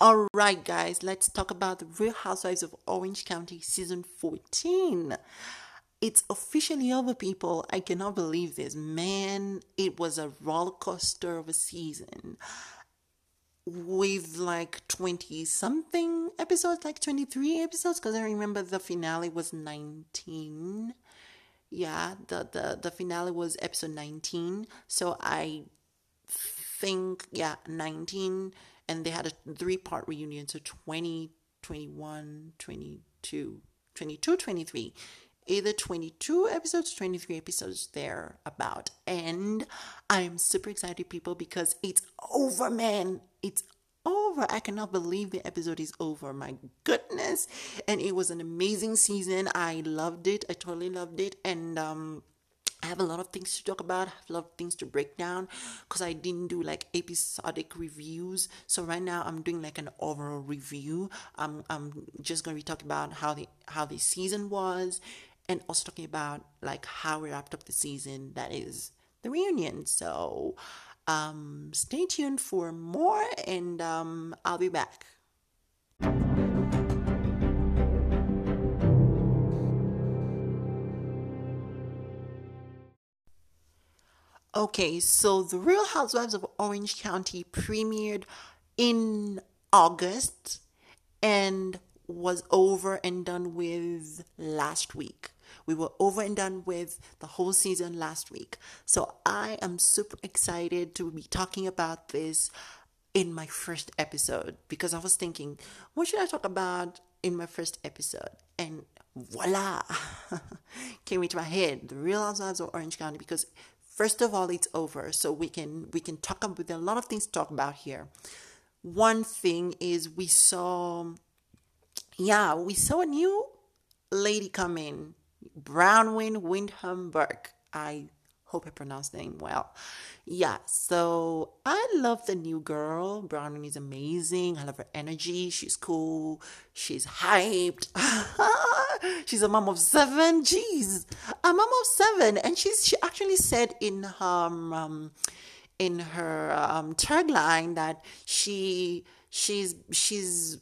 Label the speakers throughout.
Speaker 1: All right, guys, let's talk about the Real Housewives of Orange County season 14. It's officially over, people. I cannot believe this. Man, it was a roller coaster of a season with like 20 something episodes, like 23 episodes, because I remember the finale was 19. Yeah, the, the, the finale was episode 19. So I think, yeah, 19 and they had a three part reunion so 20 21 22 22 23 either 22 episodes 23 episodes there about. And i'm super excited people because it's over man. It's over. I cannot believe the episode is over. My goodness. And it was an amazing season. I loved it. I totally loved it. And um I have a lot of things to talk about, I have a lot of things to break down because I didn't do like episodic reviews. So right now I'm doing like an overall review. I'm I'm just gonna be talking about how the how the season was and also talking about like how we wrapped up the season that is the reunion. So um stay tuned for more and um I'll be back. Okay, so The Real Housewives of Orange County premiered in August and was over and done with last week. We were over and done with the whole season last week. So I am super excited to be talking about this in my first episode because I was thinking, what should I talk about in my first episode? And voila, came into my head, The Real Housewives of Orange County because First of all, it's over, so we can we can talk about a lot of things to talk about here. One thing is we saw, yeah, we saw a new lady come in, Braunwyn Windham Burke. I Hope I pronounced the name well. Yeah, so I love the new girl. Braunwyn is amazing. I love her energy. She's cool. She's hyped. she's a mom of seven. Jeez, a mom of seven, and she's she actually said in her um, in her um, tagline that she she's she's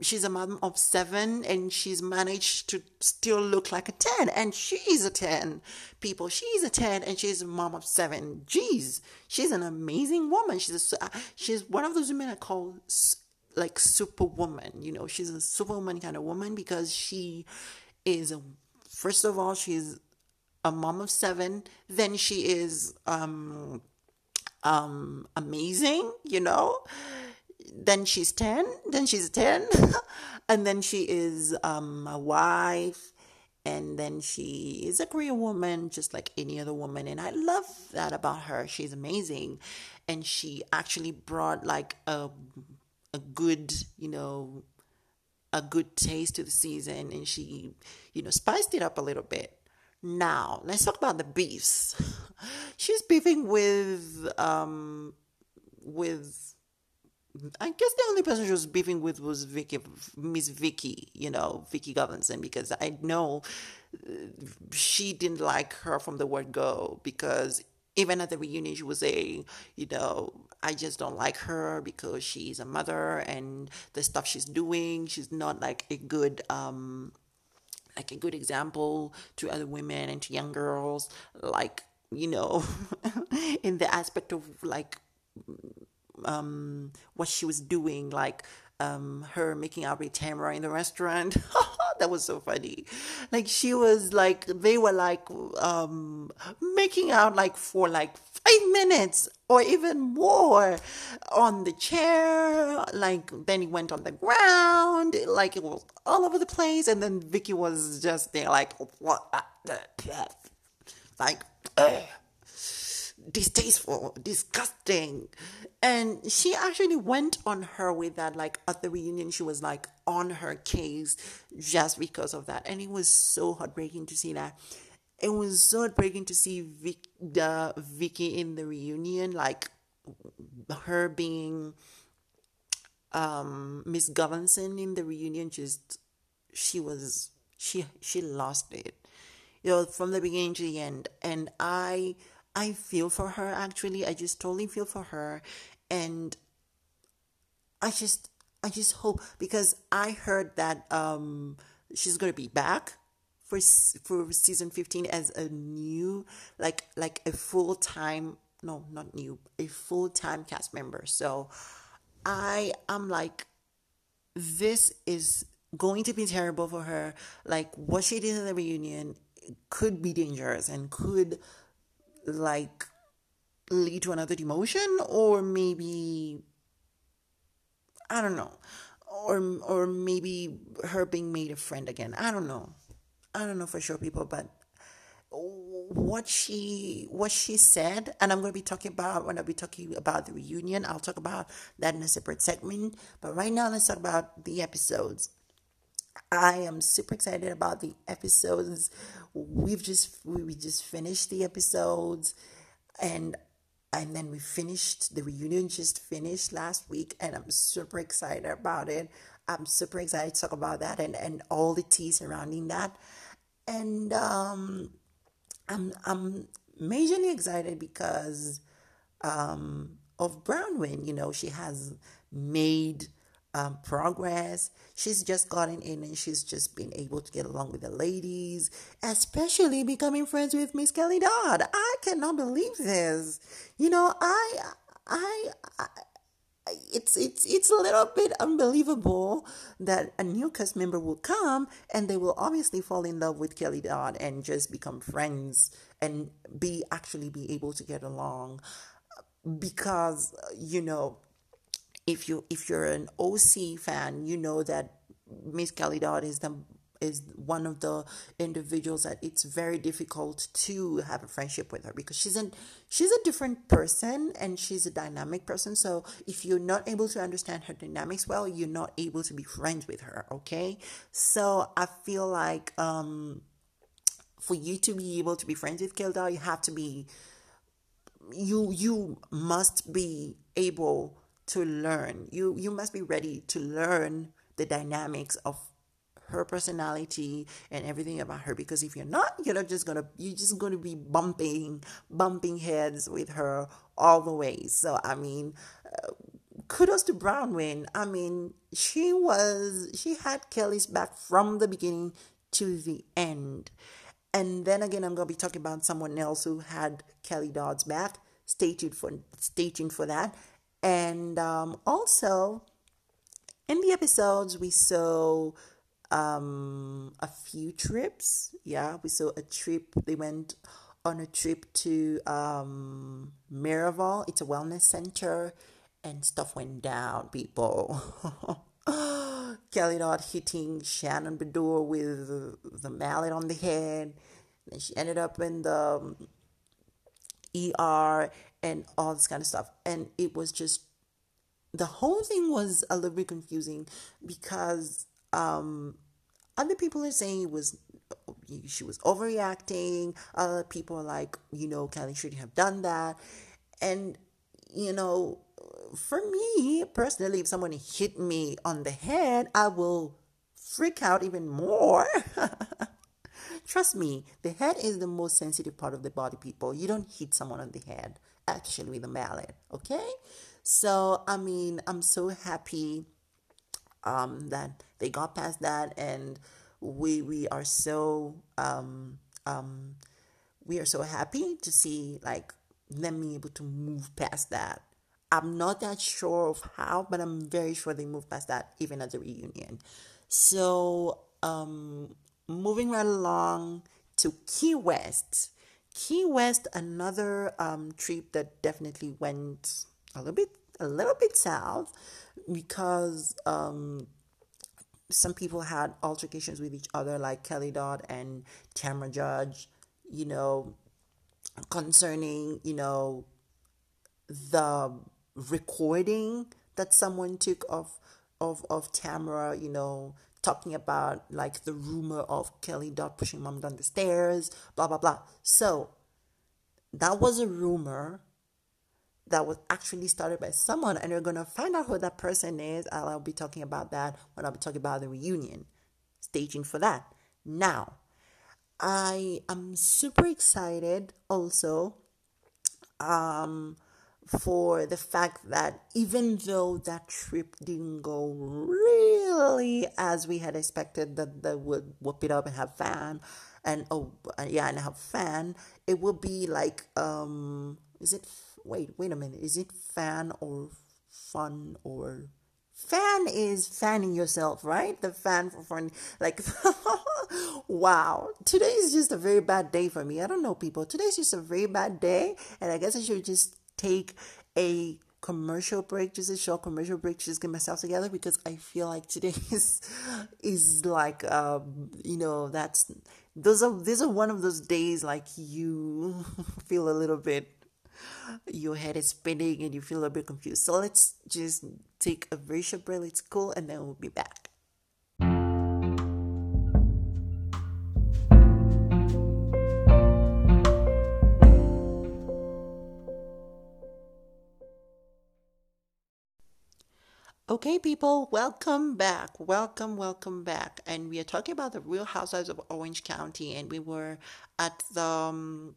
Speaker 1: she's a mom of seven and she's managed to still look like a 10 and she's a 10 people. She's a 10 and she's a mom of seven. Jeez she's an amazing woman. She's a, she's one of those women i call like superwoman you know? She's a superwoman kind of woman because she is a, first of all she's a mom of seven. Then she is um um amazing you know then she's 10 then she's 10 and then she is um, a wife and then she is a Korean woman just like any other woman and i love that about her. She's amazing and she actually brought like a, a good you know a good taste to the season and she you know spiced it up a little bit. Now let's talk about the beefs. She's beefing with um with I guess the only person she was beefing with was Vicky, Miss Vicky, you know, Vicky Gunvalson, because I know uh, she didn't like her from the word go. Because even at the reunion, she was saying, you know, I just don't like her because she's a mother and the stuff she's doing, she's not like a good, um, like a good example to other women and to young girls, like you know, in the aspect of like um, what she was doing, like um, her making out with Tamra in the restaurant. that was so funny. Like she was like they were like um, making out like for like five minutes or even more on the chair. Like then he went on the ground, like it was all over the place, and then Vicky was just there like what, like. Ugh distasteful, disgusting. And she actually went on her with that, like at the reunion, she was like on her case just because of that. And it was so heartbreaking to see that. It was so heartbreaking to see Vic, the Vicki in the reunion, like her being um Miss Gunvalson in the reunion. Just she was she she lost it, you know, from the beginning to the end. And I I feel for her actually. I just totally feel for her. And I just I just hope because I heard that um she's gonna be back for for season 15 as a new like like a full-time no not new a full-time cast member so i am like this is going to be terrible for her like what she did in the reunion could be dangerous and could like lead to another demotion or maybe i don't know or or maybe her being made a friend again i don't know I don't know for sure, people, but what she what she said, and I'm going to be talking about when I'll be talking about the reunion. I'll talk about that in a separate segment. But right now, let's talk about the episodes. I am super excited about the episodes. We've just we just finished the episodes, and and then we finished the reunion just finished last week and i'm super excited about it i'm super excited to talk about that and and all the tea surrounding that and um, I'm I'm majorly excited because um, of Braunwyn. You know, she has made um, progress. She's just gotten in and she's just been able to get along with the ladies, especially becoming friends with Miss Kelly Dodd. I cannot believe this. You know, I I, I it's it's it's a little bit unbelievable that a new cast member will come and they will obviously fall in love with Kelly Dodd and just become friends and be actually be able to get along because you know if you if you're an OC fan you know that Miss Kelly Dodd is the is one of the individuals that it's very difficult to have a friendship with her because she's an she's a different person and she's a dynamic person. So if you're not able to understand her dynamics well you're not able to be friends with her okay? So i feel like um for you to be able to be friends with Kelly Dodd you have to be you you must be able to learn. You you must be ready to learn the dynamics of her personality and everything about her because if you're not you're not just gonna you're just gonna be bumping bumping heads with her all the way. So i mean uh, kudos to Braunwyn i mean she was she had kelly's back from the beginning to the end. And then again i'm gonna be talking about someone else who had kelly dodd's back. Stay tuned for stay tuned for that and um, also in the episodes we saw um, a few trips. Yeah, we saw a trip. They went on a trip to um, Miraval. It's a wellness center, and stuff went down. People. Kelly Dodd hitting Shannon Beador with the mallet on the head. And she ended up in the ER and all this kind of stuff. And it was just the whole thing was a little bit confusing because um, other people are saying it was she was overreacting. Other people are like, you know, Kelly shouldn't have done that. And, you know, for me personally, if someone hit me on the head, I will freak out even more. Trust me, the head is the most sensitive part of the body, people. You don't hit someone on the head, actually, with a mallet, okay? So, I mean, I'm so happy um, that they got past that and we we are so um, um, we are so happy to see like them being able to move past that. I'm not that sure of how, but I'm very sure they moved past that even at the reunion. So um, moving right along to Key West. Key West, another um, trip that definitely went a little bit a little bit south because um, some people had altercations with each other, like Kelly Dodd and Tamra Judge, you know, concerning, you know, the recording that someone took of of of Tamra, you know, talking about like the rumor of Kelly Dodd pushing mom down the stairs, blah blah blah. So that was a rumor that was actually started by someone, and you're gonna find out who that person is. I'll be talking about that when I'll be talking about the reunion. Staging for that. Now, I am super excited also um, for the fact that even though that trip didn't go really as we had expected, that they would whoop it up and have fun, and oh yeah, and have fun, it would be like um, is it? Wait, wait a minute, is it fan or fun or fan is fanning yourself, right? The fan for fun. Like, wow. Today is just a very bad day for me. I don't know, people. Today's just a very bad day. And I guess I should just take a commercial break, just a short commercial break, just get myself together because I feel like today is is like um, you know, that's those are these are one of those days like you feel a little bit your head is spinning and you feel a bit confused. So let's just take a very short break, let's cool, and then we'll be back. Okay, people, welcome back. Welcome, welcome back. And we are talking about the Real Housewives of Orange County, and we were at the um,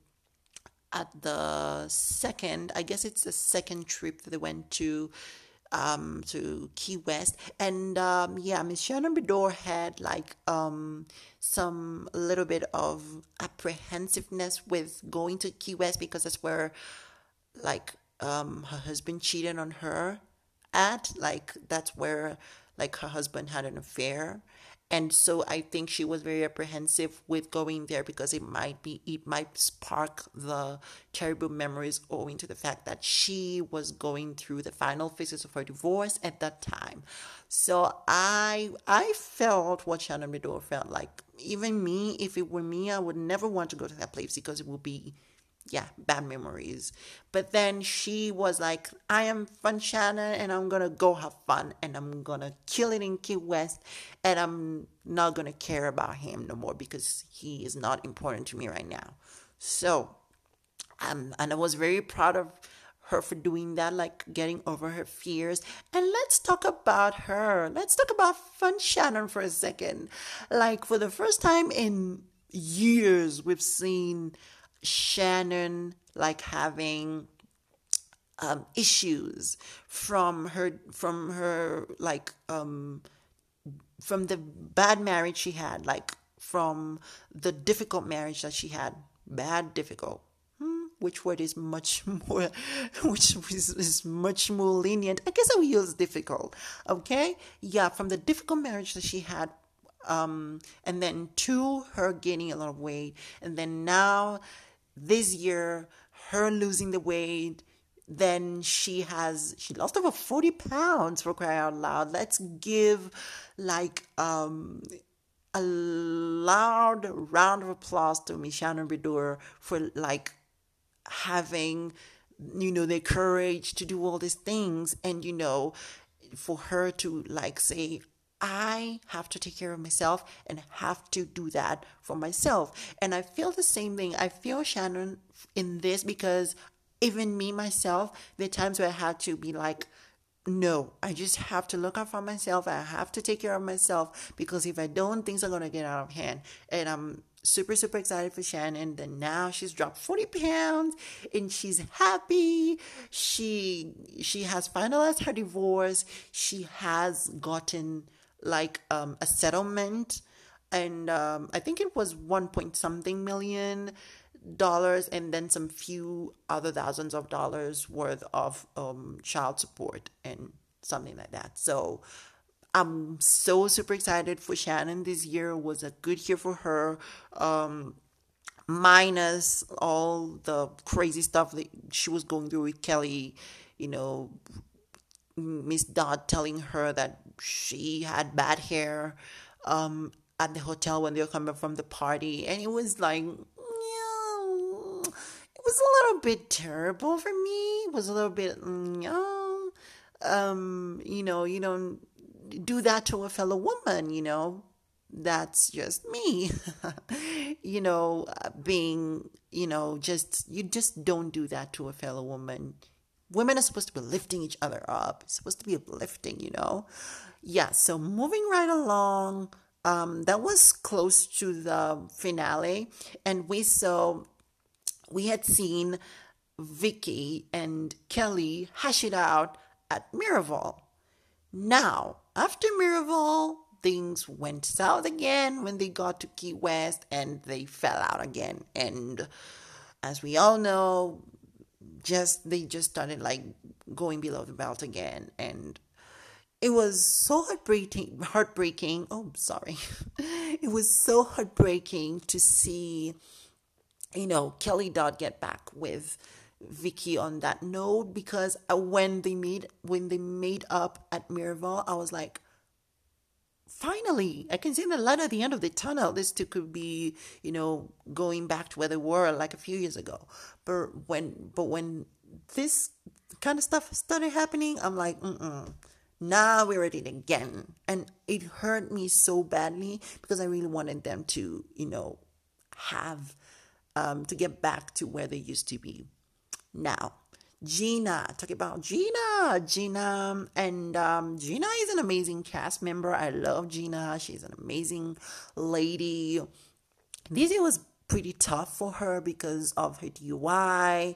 Speaker 1: at the second, I guess it's the second trip that they went to um, to Key West. And um, yeah, Miss Shannon Beador had like um, some little bit of apprehensiveness with going to Key West because that's where like um, her husband cheated on her at. Like that's where like her husband had an affair and so I think she was very apprehensive with going there because it might be it might spark the terrible memories owing to the fact that she was going through the final phases of her divorce at that time. So I I felt what Shannon Beador felt like. Even me, if it were me, I would never want to go to that place because it would be yeah, bad memories. But then she was like, I am Fun Shannon and I'm gonna go have fun and I'm gonna kill it in Key West and I'm not gonna care about him no more because he is not important to me right now. So, um, and I was very proud of her for doing that, like getting over her fears. And let's talk about her. Let's talk about Fun Shannon for a second. Like, for the first time in years, we've seen Shannon like having um, issues from her from her like um, from the bad marriage she had, like from the difficult marriage that she had, bad difficult. Hmm, which word is much more, which is, is much more lenient? I guess I will use difficult. Okay, yeah, from the difficult marriage that she had um, and then to her gaining a lot of weight, and then now this year, her losing the weight, then she has she lost over 40 pounds for crying out loud. Let's give like um a loud round of applause to Miss Shannon Beador for like having you know the courage to do all these things and you know for her to like say I have to take care of myself and have to do that for myself. And I feel the same thing. I feel Shannon in this because even me myself, there are times where I had to be like, no, I just have to look out for myself. I have to take care of myself because if I don't, things are going to get out of hand. And I'm super, super excited for Shannon. Then now she's dropped 40 pounds and she's happy. She, she has finalized her divorce. She has gotten like um, a settlement, and um, I think it was one point something million dollars, and then some few other thousands of dollars worth of um, child support and something like that. So I'm so super excited for Shannon. This year was a good year for her. Um, minus all the crazy stuff that she was going through with Kelly, you know, Miss Dodd telling her that she had bad hair um, at the hotel when they were coming from the party, and it was like, yeah, it was a little bit terrible for me. It was a little bit, yeah, um, you know, you don't do that to a fellow woman, you know. That's just me, you know, being, you know, just, you just don't do that to a fellow woman women are supposed to be lifting each other up. Supposed to be uplifting, you know? Yeah, so moving right along, um, that was close to the finale, and we saw we had seen Vicky and Kelly hash it out at Miraval. Now, after Miraval, things went south again when they got to Key West and they fell out again. And as we all know, just they just started like going below the belt again and it was so heartbreaking heartbreaking oh sorry it was so heartbreaking to see you know kelly dodd get back with vicky on that note because when they made when they made up at Miraval, I was like, finally, I can see the light at the end of the tunnel. This two could be, you know, going back to where they were like a few years ago. But when but when this kind of stuff started happening, I'm like, mm mm now we're at it again. And it hurt me so badly because I really wanted them to, you know, have, um, to get back to where they used to be. Now, Gina, talk about Gina. Gina, and um, Gina is an amazing cast member. I love Gina. She's an amazing lady. This year was pretty tough for her because of her DUI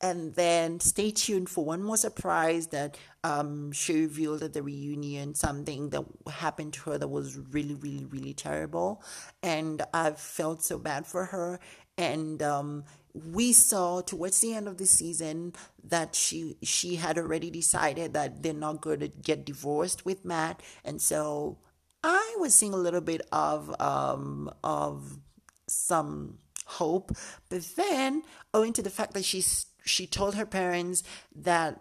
Speaker 1: and then stay tuned for one more surprise that um, she revealed at the reunion something that happened to her that was really, really, really terrible. And I felt so bad for her. And um, we saw towards the end of the season that she she had already decided that they're not going to get divorced with Matt, and so I was seeing a little bit of um, of some hope, but then owing to the fact that she's she told her parents that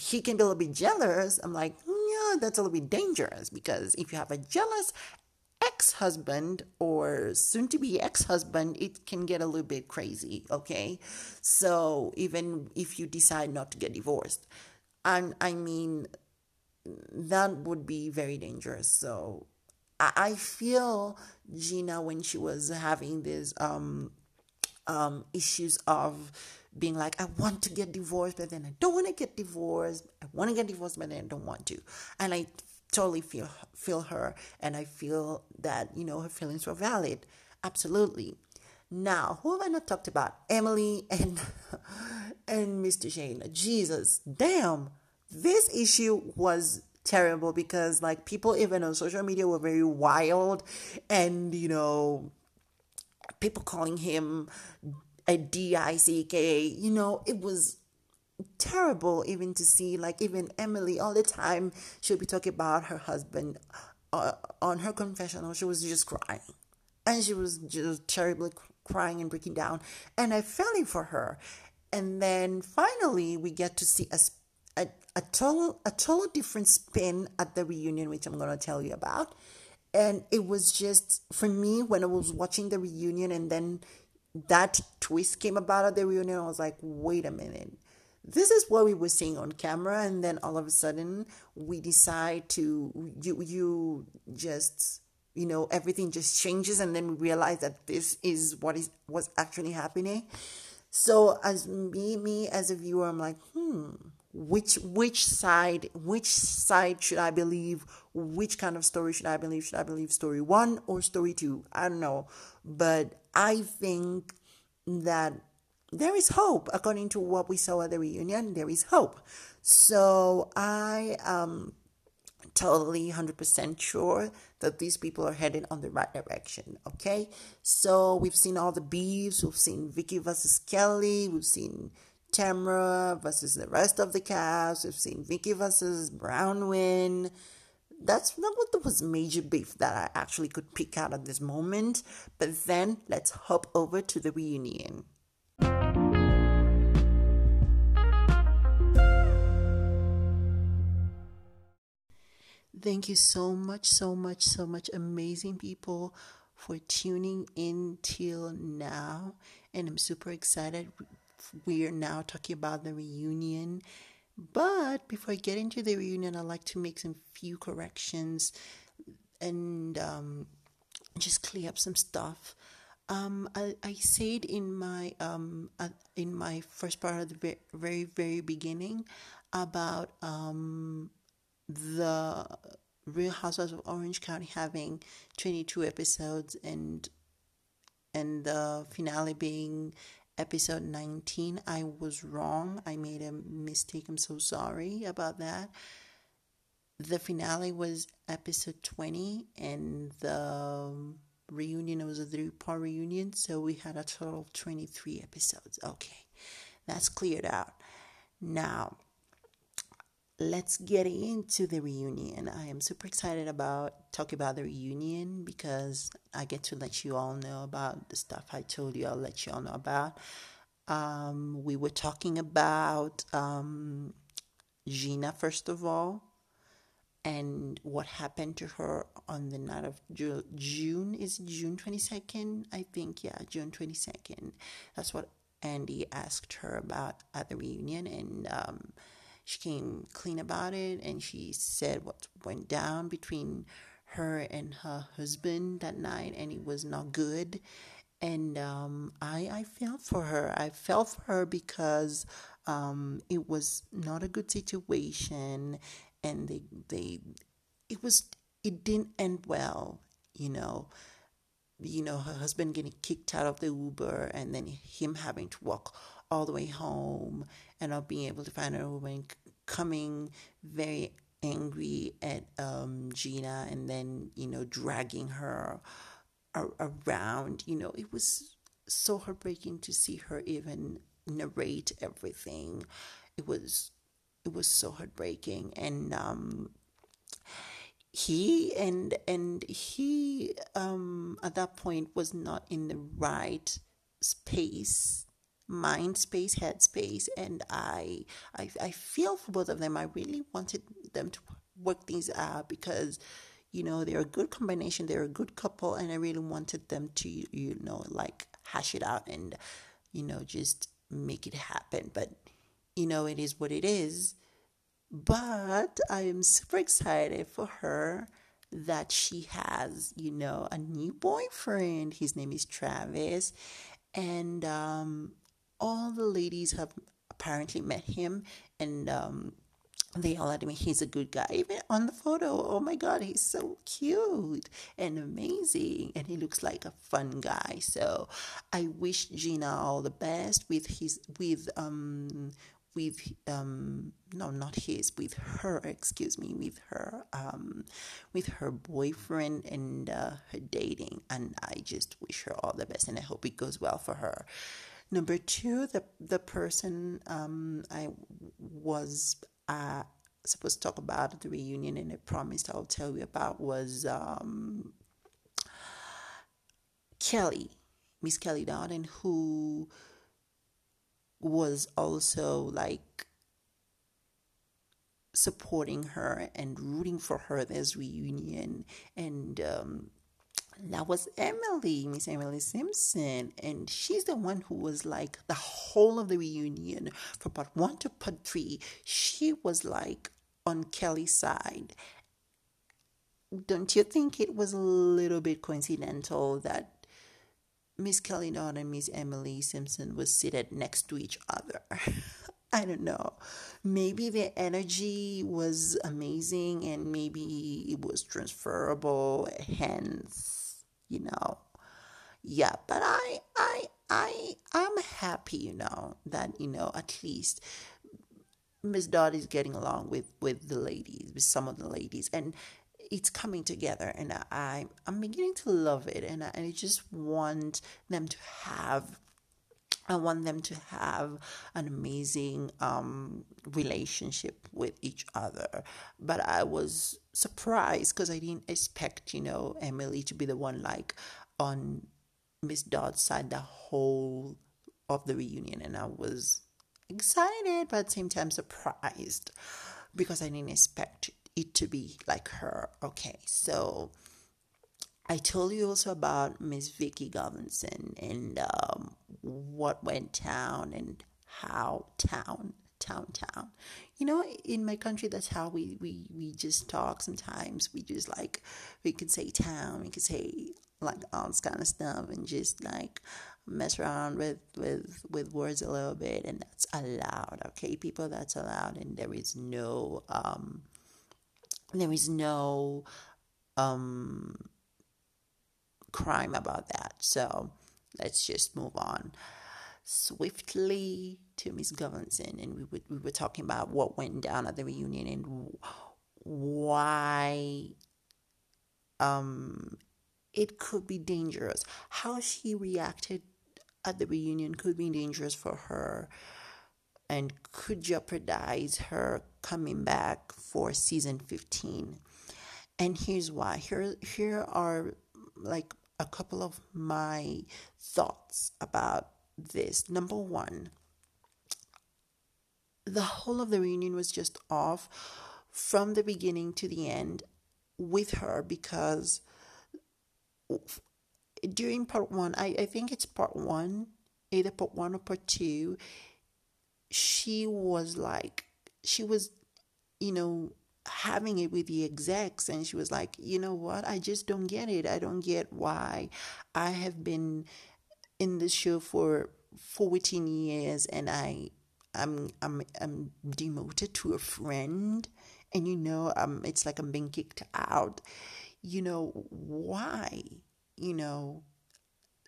Speaker 1: he can be a little bit jealous. I'm like, yeah, that's a little bit dangerous because if you have a jealous ex husband or soon to be ex husband, it can get a little bit crazy, okay? So even if you decide not to get divorced, and I mean, that would be very dangerous. So I, I feel Gina when she was having these um, um, issues of being like, I want to get divorced, but then I don't want to get divorced. I want to get divorced, but then I don't want to. And I totally feel feel her, and I feel that you know her feelings were valid. Absolutely. Now, who have I not talked about? Emily and and Mr. Shane. Jesus, damn, this issue was terrible because like people even on social media were very wild, and you know, people calling him a D I C K. You know, it was terrible even to see like even Emily all the time she'll be talking about her husband uh, on her confessional. She was just crying. And she was just terribly crying and breaking down. And I felt for her. And then finally we get to see a, a, a total a total different spin at the reunion which I'm going to tell you about. And it was just for me when I was watching the reunion and then that twist came about at the reunion, I was like, wait a minute. This is what we were seeing on camera, and then all of a sudden we decide to you you just you know everything just changes, and then we realize that this is what is what's actually happening. So as me me as a viewer, I'm like, hmm, which which side which side should I believe? Which kind of story should I believe? Should I believe story one or story two? I don't know, but I think that there is hope. According to what we saw at the reunion, there is hope. So I am totally 100% sure that these people are headed on the right direction. Okay. So we've seen all the beefs. We've seen Vicky versus Kelly. We've seen Tamra versus the rest of the cast. We've seen Vicky versus Braunwyn that's not what was major beef that I actually could pick out at this moment. But then let's hop over to the reunion. Thank you so much, so much, so much, amazing people for tuning in till now. And I'm super excited. We're now talking about the reunion but before I get into the reunion, I'd like to make some few corrections and um, just clear up some stuff. Um, I, I said in my um, uh, in my first part of the very very beginning about um, the Real Housewives of Orange County having twenty two episodes and and the finale being episode 19. I was wrong. I made a mistake. I'm so sorry about that. The finale was episode 20, and the reunion was a three part reunion. So we had a total of 23 episodes. Okay, that's cleared out. Now, let's get into the reunion. I am super excited about talking about the reunion because I get to let you all know about the stuff I told you I'll let you all know about. Um, we were talking about um, Gina, first of all, and what happened to her on the night of Ju- June. Is June 22nd? I think, yeah, June 22nd. That's what Andy asked her about at the reunion. And, um, she came clean about it and she said what went down between her and her husband that night and it was not good. And um, I, I felt for her. I felt for her because um, it was not a good situation and they they it was it didn't end well you know. You know her husband getting kicked out of the uber and then him having to walk all the way home and not being able to find her when coming very angry at um, Gina and then, you know, dragging her around. You know, it was so heartbreaking to see her even narrate everything. It was it was so heartbreaking and um he and and he um at that point was not in the right space mind space, head space, and I, I, I feel for both of them. I really wanted them to work things out because, you know, they're a good combination. They're a good couple, and I really wanted them to, you know, like hash it out and, you know, just make it happen. But, you know, it is what it is. But I am super excited for her that she has, you know, a new boyfriend. His name is Travis. And um, all the ladies have apparently met him and um, they all admit he's a good guy. Even on the photo, oh my god, he's so cute and amazing, and he looks like a fun guy. So I wish Gina all the best with his with um with um no not his with her excuse me with her um with her boyfriend and uh, her dating and i just wish her all the best and i hope it goes well for her Number two, the the person um, I was uh, supposed to talk about at the reunion and I promised I'll tell you about was um, Kelly, Miss Kelly Dowden, who was also like supporting her and rooting for her this reunion and um, that was Emily, Miss Emily Simpson. And she's the one who was like the whole of the reunion from part one to part three. She was like on Kelly's side. Don't you think it was a little bit coincidental that Miss Kelly Dodd and Miss Emily Simpson was seated next to each other? I don't know. Maybe the energy was amazing and maybe it was transferable, hence you know. Yeah but i i i i'm happy you know that you know at least miss dodd is getting along with with the ladies with some of the ladies and it's coming together and i i'm beginning to love it and I, and I just want them to have I want them to have an amazing um, relationship with each other. But I was surprised because I didn't expect, you know, Emily to be the one like on Miss Dodd's side the whole of the reunion. And I was excited, but at the same time surprised because I didn't expect it to be like her. Okay, so I told you also about Miss Vicky Gunvalson and um, what went down and how town, town, town. You know, in my country, that's how we, we, we just talk sometimes. We just like, we can say town, we can say like all this kind of stuff and just like mess around with, with, with words a little bit. And that's allowed, okay, people, that's allowed. And there is no, um, there is no, um, crime about that. So let's just move on. swiftly to Miss Gunvalson, and we were, we were talking about what went down at the reunion and why um, it could be dangerous. How she reacted at the reunion could be dangerous for her and could jeopardize her coming back for season 15. And here's why. Here here are like a couple of my thoughts about this. Number 1, the whole of the reunion was just off from the beginning to the end with her because during part one, I, I think it's part one, either part one or part two, she was like, she was, you know, having it with the execs and she was like, you know what, I just don't get it. I don't get why I have been in this show for 14 years and I I'm I'm I'm demoted to a friend and you know um it's like I'm being kicked out. You know why? You know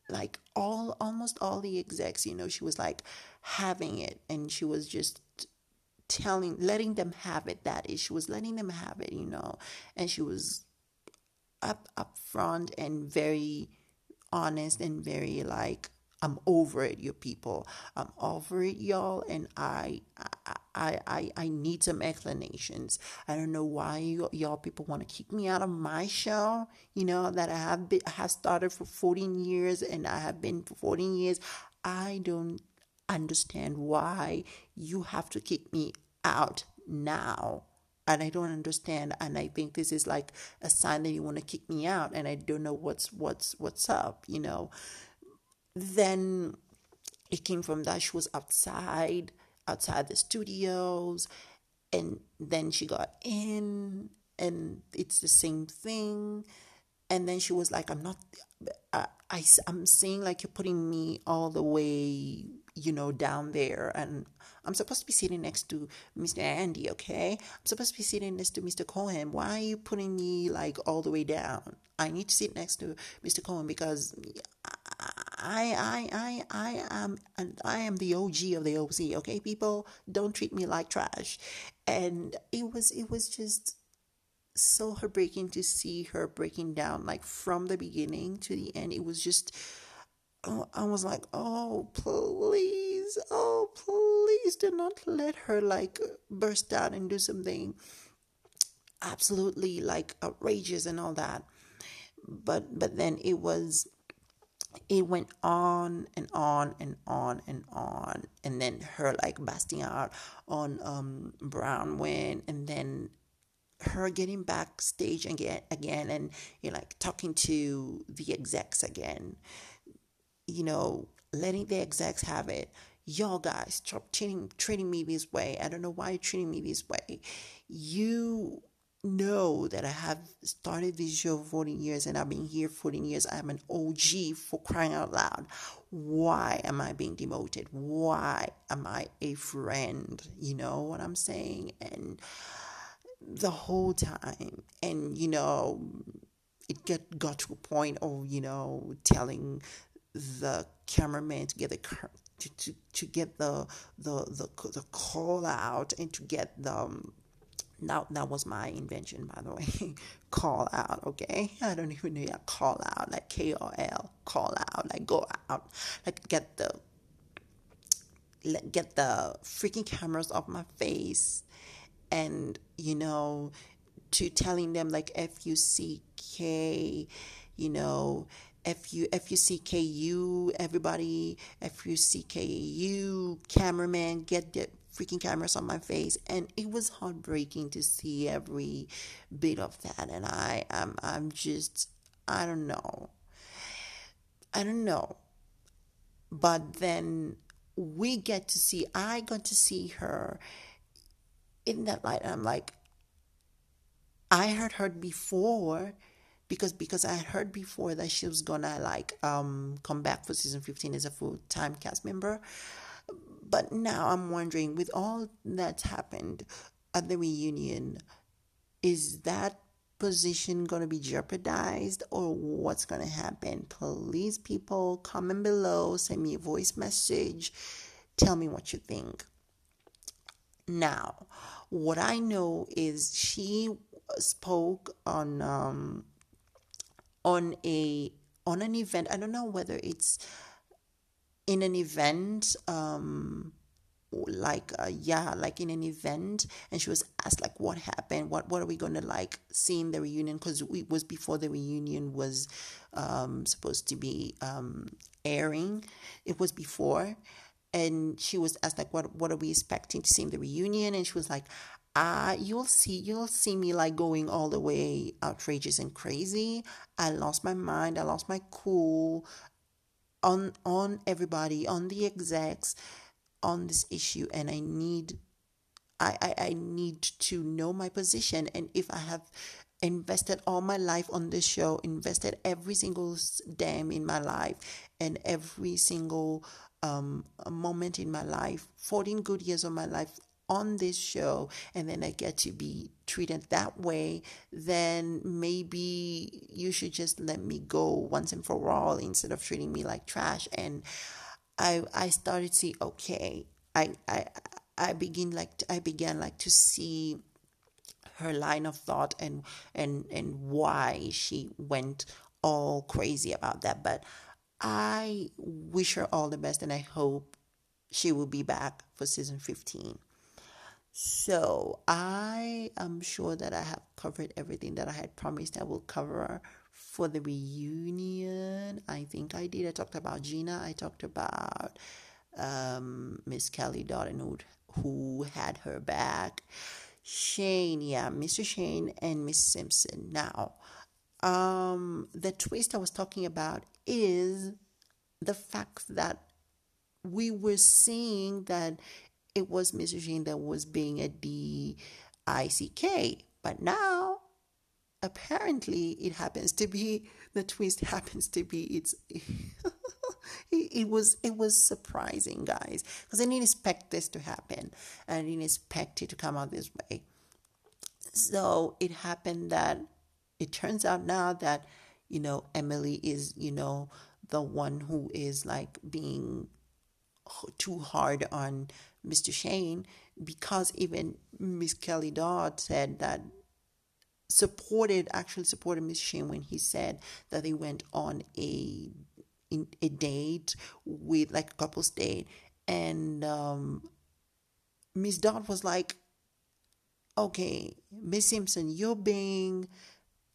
Speaker 1: like all almost all the execs, you know, she was like having it and she was just telling letting them have it that is she was letting them have it, you know, and she was up up front and very honest and very like I'm over it, you people. I'm over it, y'all, and I, I, I, I need some explanations. I don't know why you, y'all people want to kick me out of my show. You know that I have been, I have started for 14 years, and I have been for 14 years. I don't understand why you have to kick me out now and I don't understand and I think this is like a sign that you want to kick me out and I don't know what's what's what's up you know then it came from that she was outside, outside the studios, and then she got in, and it's the same thing. And then she was like, I'm not, I, I, I'm seeing like you're putting me all the way, you know, down there. And I'm supposed to be sitting next to Mr. Andy, okay? I'm supposed to be sitting next to Mr. Cohen. Why are you putting me like all the way down? I need to sit next to Mr. Cohen because I, I, I, I am, and I am the OG of the OC. Okay, people, don't treat me like trash. And it was, it was just so heartbreaking to see her breaking down, like from the beginning to the end. It was just, I was like, oh, please, oh, please, do not let her like burst out and do something absolutely like outrageous and all that. But, but then it was it went on and on and on and on and then her like busting out on um Braunwyn and then her getting backstage again again and you know like talking to the execs again you know letting the execs have it y'all guys stop treating treating me this way i don't know why you're treating me this way you know that I have started this show 14 years and I've been here 14 years. I'm an OG for crying out loud. Why am I being demoted? Why am I a friend? You know what I'm saying? And the whole time, and you know, it get got to a point of you know telling the cameraman to get the to, to, to get the, the the the call out and to get the um, that, was my invention, by the way. call out, okay? I don't even know that call out, like K O L, call out, like go out, like get the get the freaking cameras off my face, and you know, to telling them like F U C K, you know, F U F U C K U, everybody, F U C K U, cameraman, get the freaking cameras on my face. And it was heartbreaking to see every bit of that. And I I'm, I'm just I don't know. I don't know. But then we get to see I got to see her in that light. And I'm like I heard her before because because I heard before that she was gonna like um come back for season 15 as a full time cast member but now I'm wondering, with all that's happened at the reunion, is that position going to be jeopardized or what's going to happen? Please, people, comment below, send me a voice message, tell me what you think. Now, what I know is she spoke on um, on a on an event. I don't know whether it's in an event um, like uh, yeah like in an event and she was asked like what happened what what are we going to like see in the reunion because it was before the reunion was um, supposed to be um, airing it was before and she was asked like what what are we expecting to see in the reunion and she was like uh you'll see you'll see me like going all the way outrageous and crazy. I lost my mind i lost my cool on on everybody on the execs on this issue and I need I, I, I need to know my position. And if I have invested all my life on this show, invested every single damn in my life and every single um, moment in my life, 14 good years of my life on this show, and then I get to be treated that way, then maybe you should just let me go once and for all instead of treating me like trash. And I I started to see okay I I I begin like I began like to see her line of thought and and and why she went all crazy about that but I wish her all the best and I hope she will be back for season 15 so I am sure that I have covered everything that I had promised I will cover for the reunion. I think I did. I talked about Gina. I talked about um, Miss Kelly Dardenwood, who had her back. Shane, yeah, Mr. Shane and Miss Simpson. Now, um, the twist I was talking about is the fact that we were seeing that it was. Shane that was being a D I C K, but now apparently it happens to be the twist happens to be it's it, it was it was surprising guys. Because i didn't expect this to happen. And i didn't expect it to come out this way. So it happened that it turns out now that you know emily is you know the one who is like being too hard on mr shane because even miss kelly dodd said that supported actually supported Miss Shane when he said that they went on a in, a date with like a couple's date. And um, Miss Dodd was like okay Miss Simpson you're being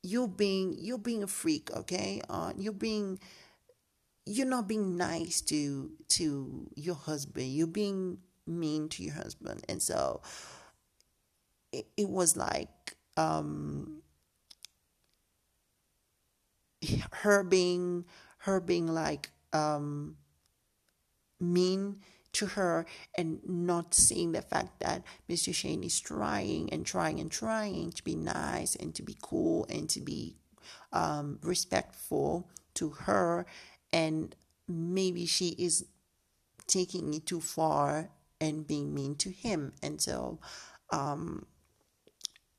Speaker 1: you're being you're being a freak okay? Uh, you're being you're not being nice to to your husband you're being mean to your husband and so it, it was like um, her being her being like um, mean to her and not seeing the fact that Mr. Shane is trying and trying and trying to be nice and to be cool and to be um, respectful to her and maybe she is taking it too far and being mean to him. And so um,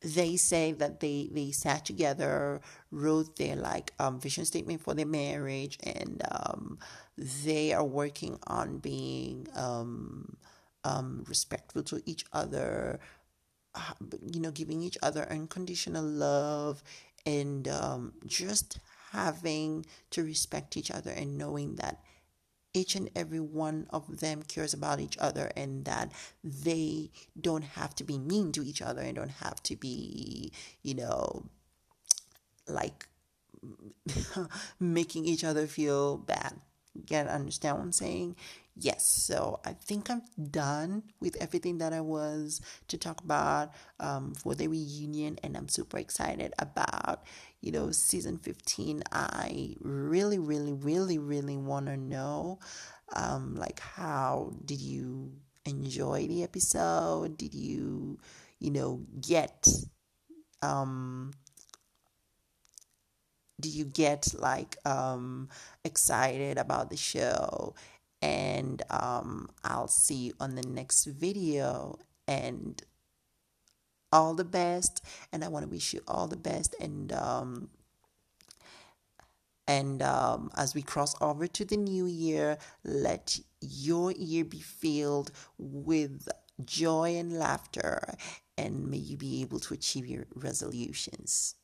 Speaker 1: they say that they they sat together wrote their like um, vision statement for their marriage and um, they are working on being um, um respectful to each other uh, you know giving each other unconditional love and um, just having to respect each other and knowing that each and every one of them cares about each other and that they don't have to be mean to each other and don't have to be, you know, like making each other feel bad. Get understand what I'm saying? Yes, so I think I'm done with everything that I was to talk about um, for the reunion, and I'm super excited about you know season 15. I really, really, really, really want to know um, like how did you enjoy the episode? Did you you know get um did you get like um excited about the show and um, I'll see you on the next video. And all the best. And I want to wish you all the best. And um, and um, as we cross over to the new year, let your year be filled with joy and laughter, and may you be able to achieve your resolutions.